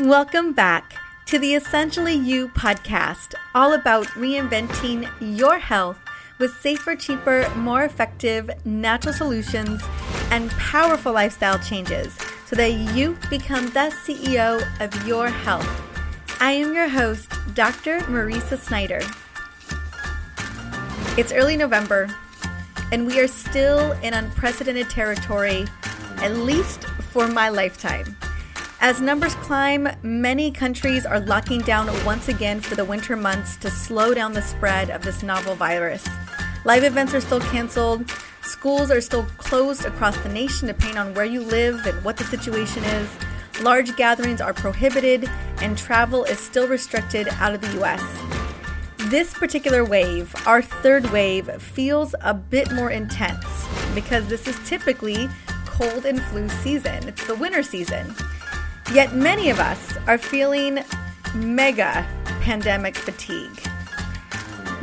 Welcome back to the Essentially You podcast, all about reinventing your health with safer, cheaper, more effective natural solutions and powerful lifestyle changes so that you become the CEO of your health. I am your host, Dr. Mariza Snyder. It's early November, and we are still in unprecedented territory, at least for my lifetime. As numbers climb, many countries are locking down once again for the winter months to slow down the spread of this novel virus. Live events are still canceled, schools are still closed across the nation depending on where you live and what the situation is. Large gatherings are prohibited, and travel is still restricted out of the US. This particular wave, our third wave, feels a bit more intense because this is typically cold and flu season. It's the winter season. Yet many of us are feeling mega pandemic fatigue.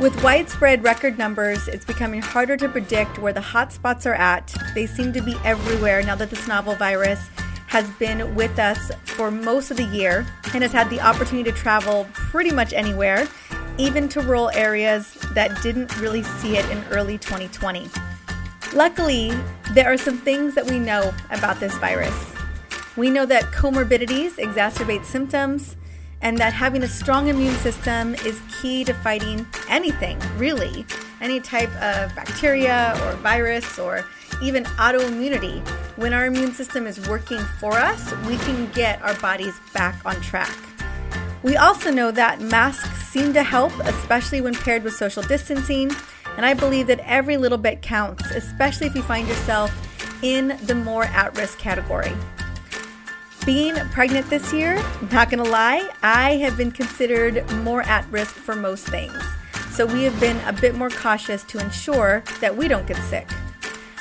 With widespread record numbers, it's becoming harder to predict where the hotspots are at. They seem to be everywhere now that this novel virus has been with us for most of the year and has had the opportunity to travel pretty much anywhere, even to rural areas that didn't really see it in early 2020. Luckily, there are some things that we know about this virus. We know that comorbidities exacerbate symptoms and that having a strong immune system is key to fighting anything, really. Any type of bacteria or virus or even autoimmunity. When our immune system is working for us, we can get our bodies back on track. We also know that masks seem to help, especially when paired with social distancing. And I believe that every little bit counts, especially if you find yourself in the more at risk category. Being pregnant this year, not gonna lie, I have been considered more at risk for most things. So we have been a bit more cautious to ensure that we don't get sick.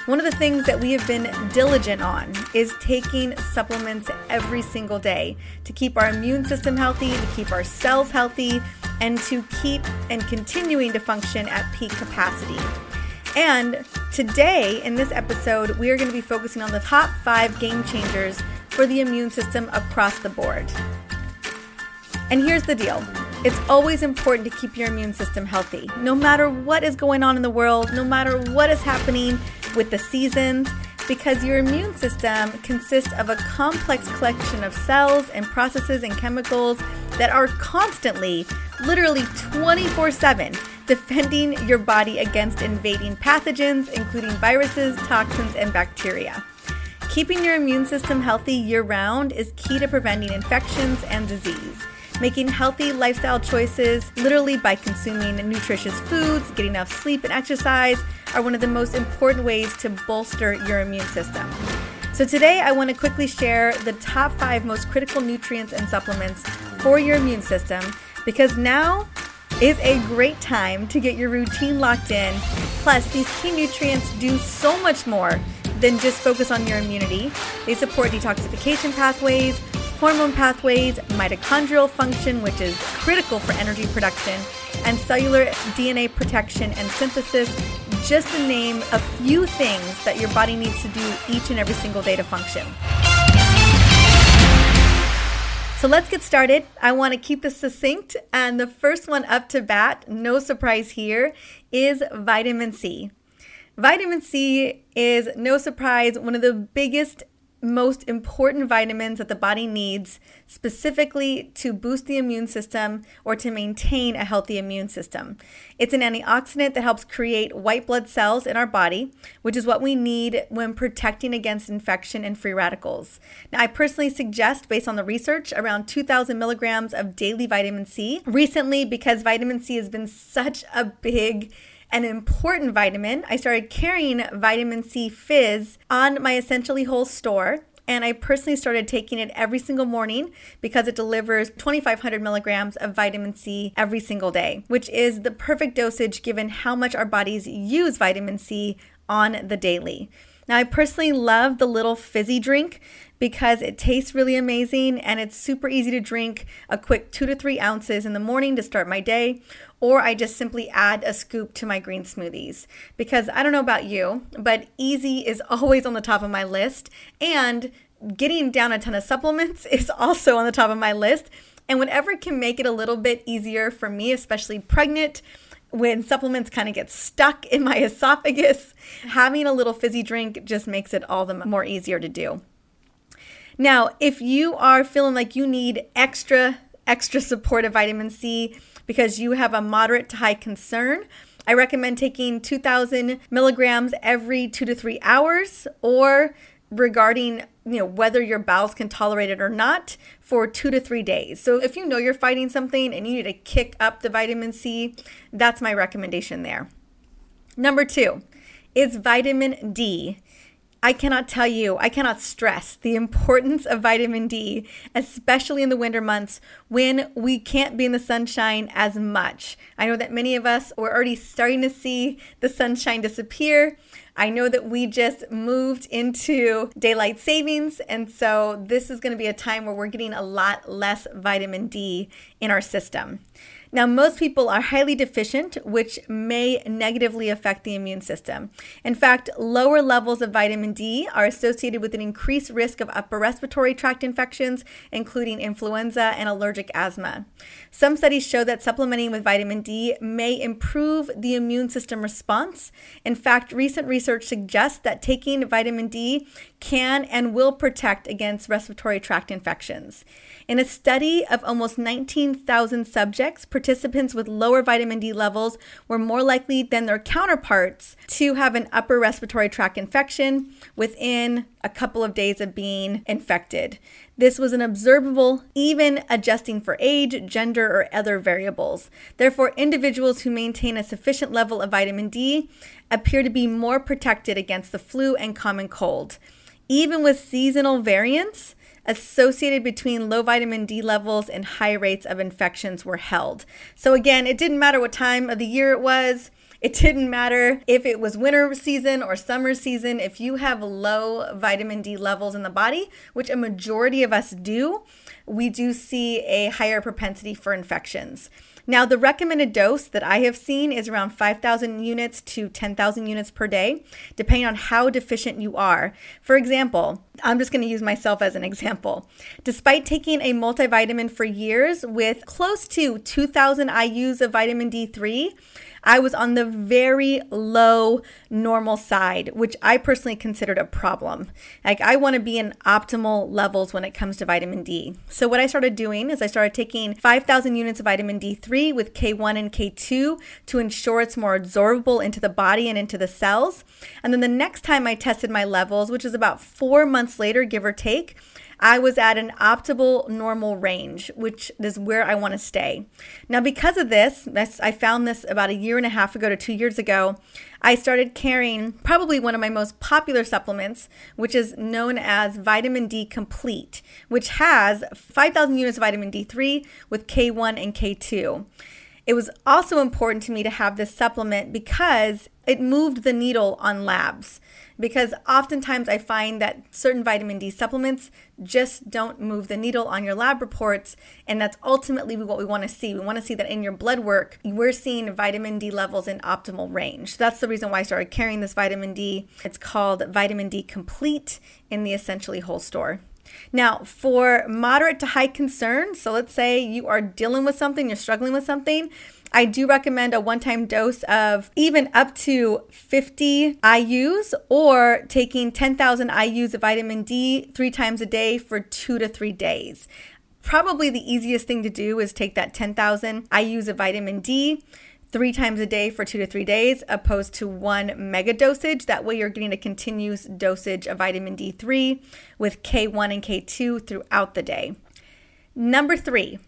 One of the things that we have been diligent on is taking supplements every single day to keep our immune system healthy, to keep our cells healthy, and to keep and continuing to function at peak capacity. And today, in this episode, we are going to be focusing on the top five game changers for the immune system across the board. And here's the deal it's always important to keep your immune system healthy. No matter what is going on in the world, no matter what is happening with the seasons, because your immune system consists of a complex collection of cells and processes and chemicals that are constantly, literally 24 7, defending your body against invading pathogens, including viruses, toxins, and bacteria. Keeping your immune system healthy year round is key to preventing infections and disease. Making healthy lifestyle choices, literally by consuming nutritious foods, getting enough sleep, and exercise, are one of the most important ways to bolster your immune system. So, today I want to quickly share the top five most critical nutrients and supplements for your immune system because now is a great time to get your routine locked in. Plus, these key nutrients do so much more than just focus on your immunity. They support detoxification pathways, hormone pathways, mitochondrial function, which is critical for energy production, and cellular DNA protection and synthesis, just to name a few things that your body needs to do each and every single day to function. So let's get started. I want to keep this succinct. And the first one up to bat, no surprise here, is vitamin C. Vitamin C is, no surprise, one of the biggest, most important vitamins that the body needs specifically to boost the immune system or to maintain a healthy immune system. It's an antioxidant that helps create white blood cells in our body, which is what we need when protecting against infection and free radicals. Now, I personally suggest, based on the research, around 2,000 milligrams of daily vitamin C. Recently, because vitamin C has been such a big an important vitamin. I started carrying vitamin C fizz on my Essentially Whole store. And I personally started taking it every single morning because it delivers 2,500 milligrams of vitamin C every single day, which is the perfect dosage given how much our bodies use vitamin C on the daily. Now, I personally love the little fizzy drink because it tastes really amazing and it's super easy to drink a quick two to three ounces in the morning to start my day. Or I just simply add a scoop to my green smoothies because I don't know about you, but easy is always on the top of my list. And getting down a ton of supplements is also on the top of my list. And whatever can make it a little bit easier for me, especially pregnant, when supplements kind of get stuck in my esophagus, having a little fizzy drink just makes it all the more easier to do. Now, if you are feeling like you need extra, extra support of vitamin C because you have a moderate to high concern, I recommend taking 2,000 milligrams every two to three hours or regarding you know whether your bowels can tolerate it or not for 2 to 3 days. So if you know you're fighting something and you need to kick up the vitamin C, that's my recommendation there. Number 2 is vitamin D. I cannot tell you, I cannot stress the importance of vitamin D, especially in the winter months when we can't be in the sunshine as much. I know that many of us are already starting to see the sunshine disappear. I know that we just moved into daylight savings, and so this is going to be a time where we're getting a lot less vitamin D in our system. Now, most people are highly deficient, which may negatively affect the immune system. In fact, lower levels of vitamin D are associated with an increased risk of upper respiratory tract infections, including influenza and allergic asthma. Some studies show that supplementing with vitamin D may improve the immune system response. In fact, recent research suggests that taking vitamin D can and will protect against respiratory tract infections. In a study of almost 19,000 subjects, participants with lower vitamin D levels were more likely than their counterparts to have an upper respiratory tract infection within a couple of days of being infected. This was an observable, even adjusting for age, gender, or other variables. Therefore, individuals who maintain a sufficient level of vitamin D appear to be more protected against the flu and common cold. Even with seasonal variants, associated between low vitamin D levels and high rates of infections were held. So, again, it didn't matter what time of the year it was. It didn't matter if it was winter season or summer season. If you have low vitamin D levels in the body, which a majority of us do, we do see a higher propensity for infections. Now, the recommended dose that I have seen is around 5,000 units to 10,000 units per day, depending on how deficient you are. For example, I'm just going to use myself as an example. Despite taking a multivitamin for years with close to 2,000 IUs of vitamin D3, I was on the very low normal side, which I personally considered a problem. Like, I want to be in optimal levels when it comes to vitamin D. So, what I started doing is I started taking 5,000 units of vitamin D3 with K1 and K2 to ensure it's more absorbable into the body and into the cells. And then the next time I tested my levels, which is about four months later, give or take, I was at an optimal normal range, which is where I want to stay. Now, because of this, I found this about a year and a half ago to two years ago. I started carrying probably one of my most popular supplements, which is known as Vitamin D Complete, which has 5,000 units of vitamin D3 with K1 and K2. It was also important to me to have this supplement because it moved the needle on labs because oftentimes I find that certain vitamin D supplements just don't move the needle on your lab reports. And that's ultimately what we want to see. We want to see that in your blood work, we're seeing vitamin D levels in optimal range. That's the reason why I started carrying this vitamin D. It's called Vitamin D Complete in the Essentially Whole store. Now, for moderate to high concern, so let's say you are dealing with something, you're struggling with something, I do recommend a one time dose of even up to 50 IUs or taking 10,000 IUs of vitamin D three times a day for two to three days. Probably the easiest thing to do is take that 10,000 IUs of vitamin D three times a day for two to three days, opposed to one mega dosage. That way, you're getting a continuous dosage of vitamin D3 with K1 and K2 throughout the day. Number three,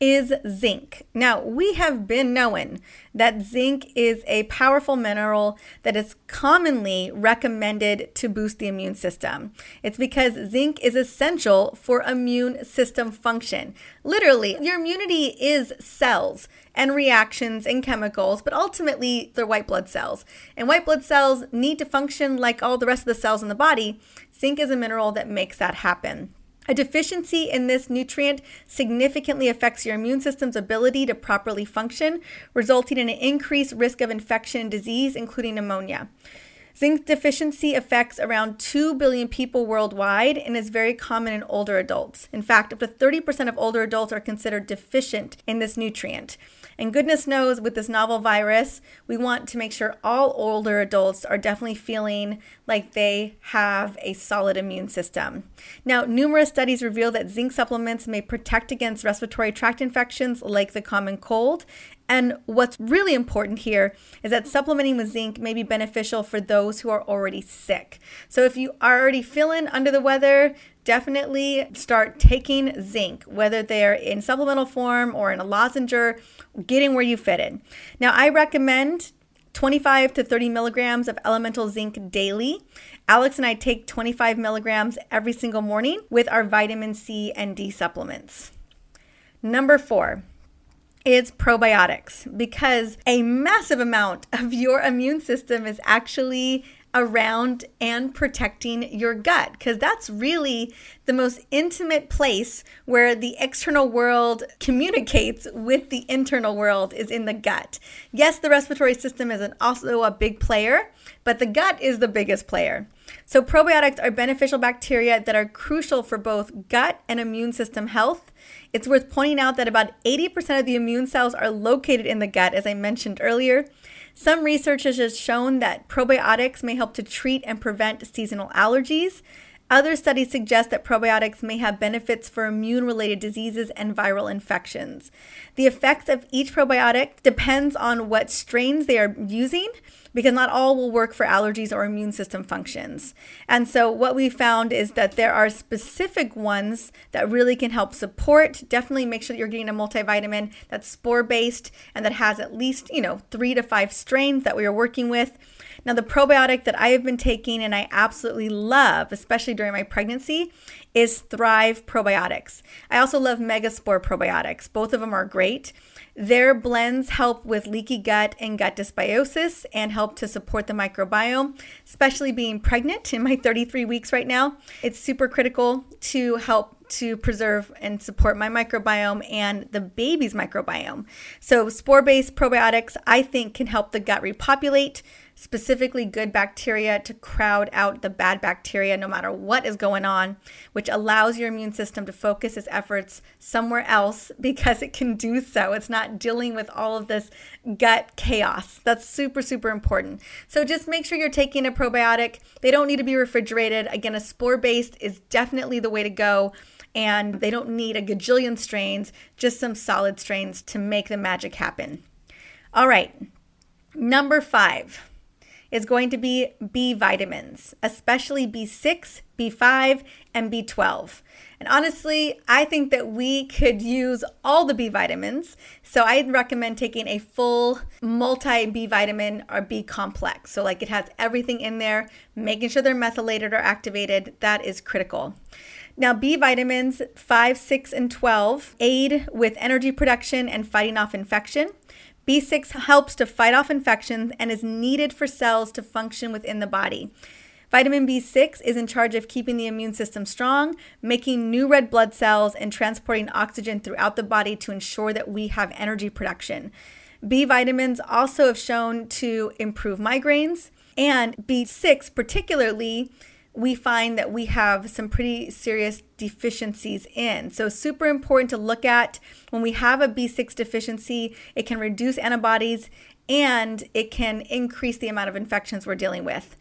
is zinc. Now, we have been knowing that zinc is a powerful mineral that is commonly recommended to boost the immune system. It's because zinc is essential for immune system function. Literally, your immunity is cells and reactions and chemicals, but ultimately they're white blood cells. And white blood cells need to function like all the rest of the cells in the body. Zinc is a mineral that makes that happen. A deficiency in this nutrient significantly affects your immune system's ability to properly function, resulting in an increased risk of infection and disease, including pneumonia. Zinc deficiency affects around 2 billion people worldwide and is very common in older adults. In fact, up to 30% of older adults are considered deficient in this nutrient. And goodness knows, with this novel virus, we want to make sure all older adults are definitely feeling like they have a solid immune system. Now, numerous studies reveal that zinc supplements may protect against respiratory tract infections like the common cold. And what's really important here is that supplementing with zinc may be beneficial for those who are already sick. So if you are already feeling under the weather, definitely start taking zinc, whether they're in supplemental form or in a lozenge, getting where you fit in. Now, I recommend 25 to 30 milligrams of elemental zinc daily. Alex and I take 25 milligrams every single morning with our vitamin C and D supplements. Number four is probiotics because a massive amount of your immune system is actually around and protecting your gut because that's really the most intimate place where the external world communicates with the internal world is in the gut. Yes, the respiratory system is an, also a big player, but the gut is the biggest player. So probiotics are beneficial bacteria that are crucial for both gut and immune system health. It's worth pointing out that about 80% of the immune cells are located in the gut as I mentioned earlier. Some research has shown that probiotics may help to treat and prevent seasonal allergies. Other studies suggest that probiotics may have benefits for immune related diseases and viral infections. The effects of each probiotic depends on what strains they are using because not all will work for allergies or immune system functions. And so, what we found is that there are specific ones that really can help support. Definitely make sure that you're getting a multivitamin that's spore based and that has at least, you know, three to five strains that we are working with. Now, the probiotic that I have been taking and I absolutely love, especially during my pregnancy, is Thrive Probiotics. I also love Megaspore Probiotics. Both of them are great. Their blends help with leaky gut and gut dysbiosis and help to support the microbiome, especially being pregnant in my 33 weeks right now. It's super critical to help to preserve and support my microbiome and the baby's microbiome. So, spore based probiotics, I think, can help the gut repopulate, specifically good bacteria to crowd out the bad bacteria no matter what is going on, which allows your immune system to focus its efforts somewhere else because it can do so. It's not dealing with all of this gut chaos. That's super, super important. So just make sure you're taking a probiotic. They don't need to be refrigerated. Again, a spore based is definitely the way to go and they don't need a gajillion strains, just some solid strains to make the magic happen. All right, number five is going to be B vitamins, especially B6, B5, and B12. And honestly, I think that we could use all the B vitamins. So I'd recommend taking a full multi B vitamin or B complex. So, like it has everything in there, making sure they're methylated or activated. That is critical. Now, B vitamins 5, 6, and 12 aid with energy production and fighting off infection. B6 helps to fight off infections and is needed for cells to function within the body. Vitamin B6 is in charge of keeping the immune system strong, making new red blood cells, and transporting oxygen throughout the body to ensure that we have energy production. B vitamins also have shown to improve migraines, and B6 particularly we find that we have some pretty serious deficiencies in. So, super important to look at when we have a B6 deficiency, it can reduce antibodies and it can increase the amount of infections we're dealing with.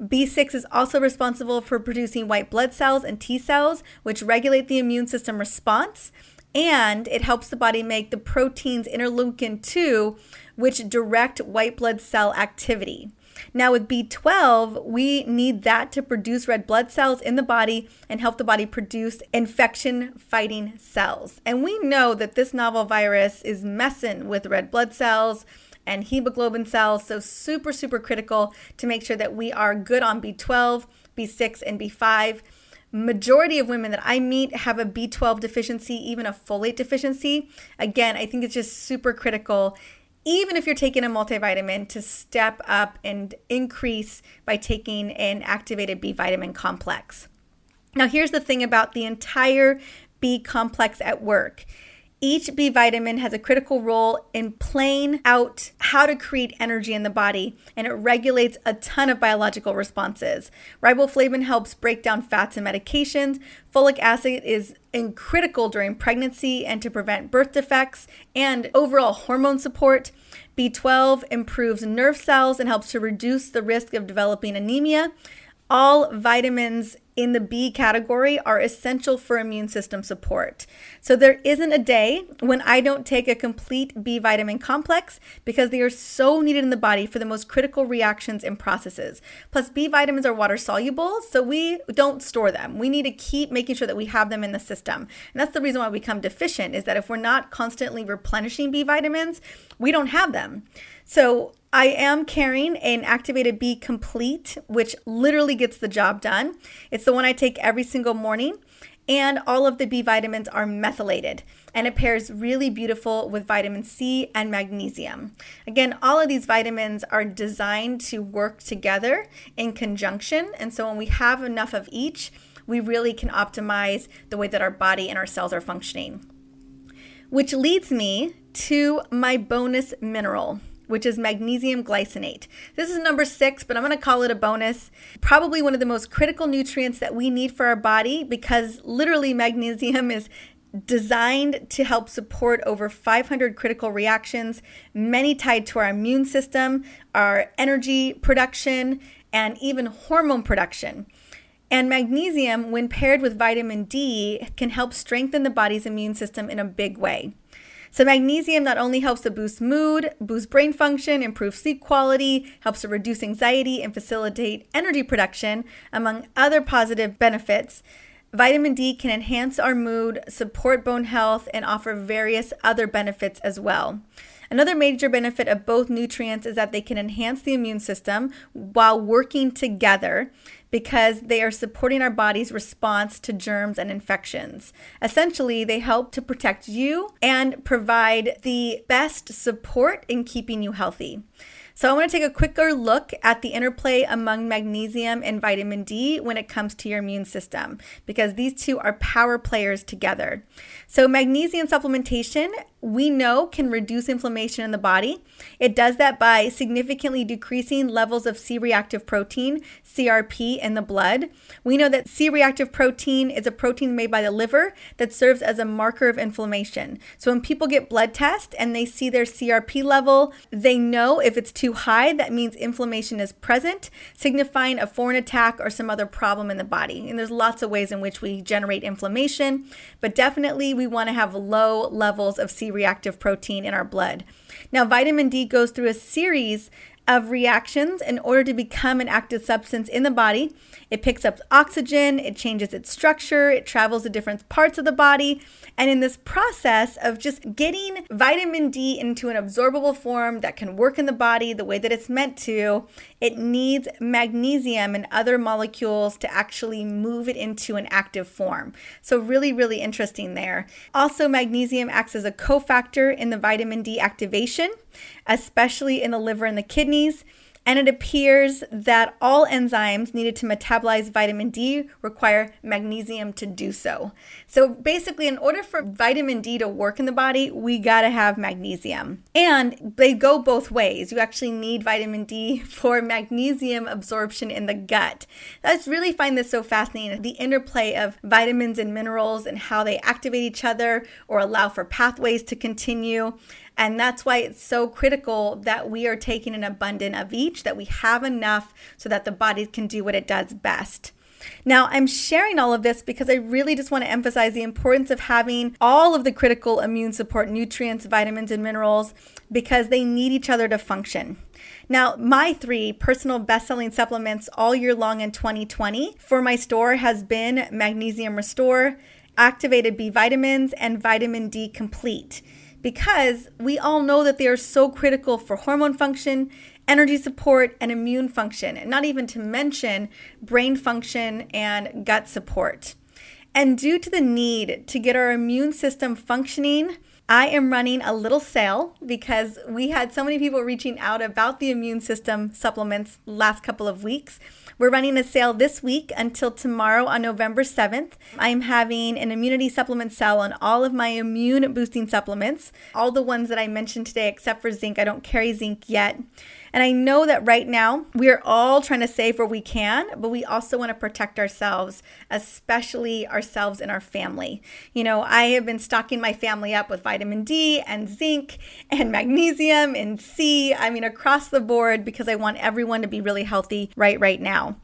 B6 is also responsible for producing white blood cells and T cells, which regulate the immune system response, and it helps the body make the proteins interleukin 2, which direct white blood cell activity. Now, with B12, we need that to produce red blood cells in the body and help the body produce infection fighting cells. And we know that this novel virus is messing with red blood cells and hemoglobin cells. So, super, super critical to make sure that we are good on B12, B6, and B5 majority of women that I meet have a B12 deficiency, even a folate deficiency. Again, I think it's just super critical even if you're taking a multivitamin, to step up and increase by taking an activated B vitamin complex. Now, here's the thing about the entire B complex at work Each B vitamin has a critical role in playing out how to create energy in the body, and it regulates a ton of biological responses. Riboflavin helps break down fats and medications. Folic acid is critical during pregnancy and to prevent birth defects and overall hormone support. B12 improves nerve cells and helps to reduce the risk of developing anemia. All vitamins in the B category are essential for immune system support. So there isn't a day when I don't take a complete B vitamin complex because they are so needed in the body for the most critical reactions and processes. Plus, B vitamins are water soluble, so we don't store them. We need to keep making sure that we have them in the system. And that's the reason why we become deficient is that if we're not constantly replenishing B vitamins, we don't have them. So I am carrying an Activated B Complete, which literally gets the job done. It's the one I take every single morning. And all of the B vitamins are methylated and it pairs really beautiful with vitamin C and magnesium. Again, all of these vitamins are designed to work together in conjunction. And so when we have enough of each, we really can optimize the way that our body and our cells are functioning. Which leads me to my bonus mineral which is magnesium glycinate. This is number six, but I'm going to call it a bonus. Probably one of the most critical nutrients that we need for our body because literally magnesium is designed to help support over 500 critical reactions, many tied to our immune system, our energy production, and even hormone production. And magnesium, when paired with vitamin D, can help strengthen the body's immune system in a big way. So, magnesium not only helps to boost mood, boost brain function, improve sleep quality, helps to reduce anxiety, and facilitate energy production, among other positive benefits. Vitamin D can enhance our mood, support bone health, and offer various other benefits as well. Another major benefit of both nutrients is that they can enhance the immune system while working together because they are supporting our body's response to germs and infections. Essentially, they help to protect you and provide the best support in keeping you healthy. So, I want to take a quicker look at the interplay among magnesium and vitamin D when it comes to your immune system, because these two are power players together. So, magnesium supplementation we know can reduce inflammation in the body. It does that by significantly decreasing levels of C reactive protein, CRP, in the blood. We know that C reactive protein is a protein made by the liver that serves as a marker of inflammation. So when people get blood tests and they see their CRP level, they know if it's too high, that means inflammation is present, signifying a foreign attack or some other problem in the body. And there's lots of ways in which we generate inflammation, but definitely we want to have low levels of C reactive protein in our blood. Now, vitamin D goes through a series of reactions in order to become an active substance in the body. It picks up oxygen, it changes its structure, it travels to different parts of the body. And in this process of just getting vitamin D into an absorbable form that can work in the body the way that it's meant to, it needs magnesium and other molecules to actually move it into an active form. So, really, really interesting there. Also, magnesium acts as a cofactor in the vitamin D activation, especially in the liver and the kidneys and it appears that all enzymes needed to metabolize vitamin D require magnesium to do so. So basically, in order for vitamin D to work in the body, we gotta have magnesium. And they go both ways. You actually need vitamin D for magnesium absorption in the gut. I just really find this so fascinating the interplay of vitamins and minerals and how they activate each other or allow for pathways to continue. And that's why it's so critical that we are taking an abundant of each, that we have enough so that the body can do what it does best. Now, I'm sharing all of this because I really just want to emphasize the importance of having all of the critical immune support nutrients, vitamins, and minerals because they need each other to function. Now, my three personal best selling supplements all year long in 2020 for my store has been Magnesium Restore, Activated B Vitamins, and Vitamin D Complete because we all know that they are so critical for hormone function, energy support, and immune function, and not even to mention brain function and gut support. And due to the need to get our immune system functioning, I am running a little sale because we had so many people reaching out about the immune system supplements last couple of weeks We're running a sale this week until tomorrow on November 7th. I'm having an immunity supplement sale on all of my immune boosting supplements, all the ones that I mentioned today, except for zinc. I don't carry zinc yet. And I know that right now we are all trying to save where we can, but we also want to protect ourselves, especially ourselves and our family. You know, I have been stocking my family up with vitamin D and zinc and magnesium and C. I mean, across the board because I want everyone to be really healthy right right now.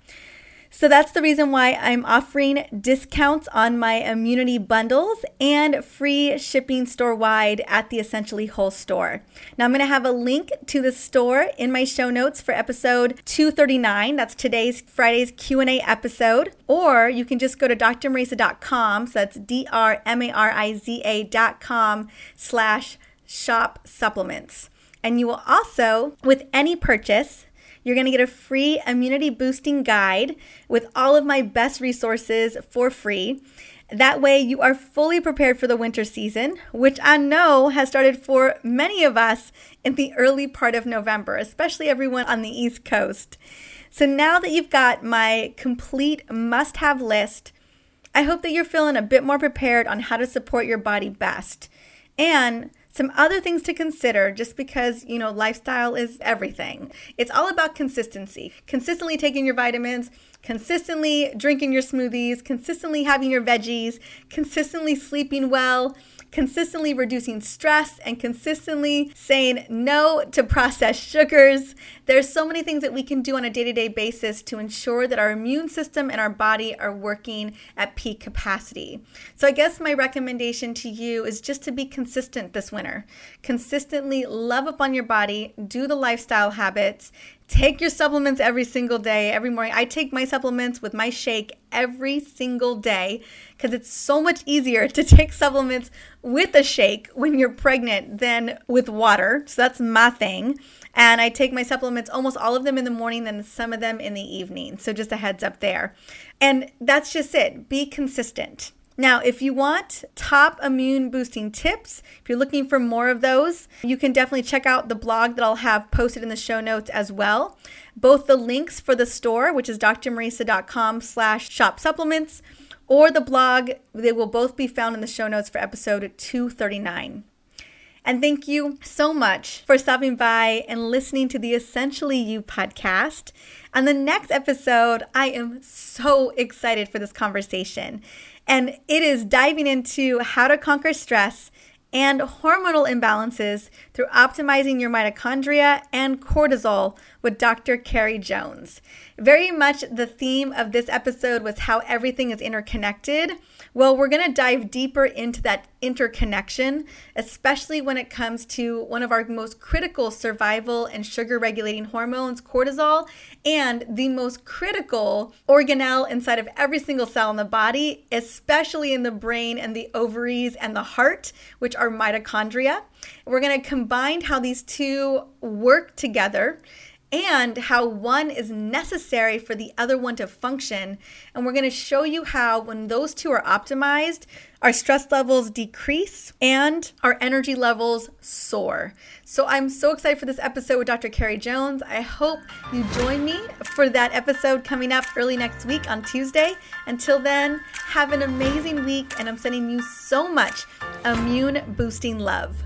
So that's the reason why I'm offering discounts on my immunity bundles and free shipping store wide at the Essentially Whole store. Now I'm going to have a link to the store in my show notes for episode 239. That's today's Friday's Q&A episode. Or you can just go to drmariza.com. So that's D-R-M-A-R-I-Z-A.com slash shop supplements. And you will also, with any purchase, you're going to get a free immunity boosting guide with all of my best resources for free. That way, you are fully prepared for the winter season, which I know has started for many of us in the early part of November, especially everyone on the East Coast. So, now that you've got my complete must have list, I hope that you're feeling a bit more prepared on how to support your body best. And some other things to consider just because, you know, lifestyle is everything. It's all about consistency. Consistently taking your vitamins, consistently drinking your smoothies, consistently having your veggies, consistently sleeping well, consistently reducing stress and consistently saying no to processed sugars. There's so many things that we can do on a day-to-day basis to ensure that our immune system and our body are working at peak capacity. So I guess my recommendation to you is just to be consistent this winter. Consistently love up on your body, do the lifestyle habits, Take your supplements every single day, every morning. I take my supplements with my shake every single day because it's so much easier to take supplements with a shake when you're pregnant than with water. So that's my thing. And I take my supplements, almost all of them in the morning, then some of them in the evening. So just a heads up there. And that's just it. Be consistent. Now, if you want top immune boosting tips, if you're looking for more of those, you can definitely check out the blog that I'll have posted in the show notes as well. Both the links for the store, which is drmariza.com slash shop supplements, or the blog, they will both be found in the show notes for episode 239. And thank you so much for stopping by and listening to the Essentially You podcast. On the next episode, I am so excited for this conversation. And it is diving into how to conquer stress and hormonal imbalances through optimizing your mitochondria and cortisol with Dr. Carrie Jones. Very much the theme of this episode was how everything is interconnected. Well, we're going to dive deeper into that interconnection, especially when it comes to one of our most critical survival and sugar regulating hormones, cortisol, and the most critical organelle inside of every single cell in the body, especially in the brain and the ovaries and the heart, which are mitochondria. We're going to combine how these two work together and how one is necessary for the other one to function. And we're going to show you how, when those two are optimized, our stress levels decrease and our energy levels soar. So I'm so excited for this episode with Dr. Carrie Jones. I hope you join me for that episode coming up early next week on Tuesday. Until then, have an amazing week, and I'm sending you so much immune boosting love.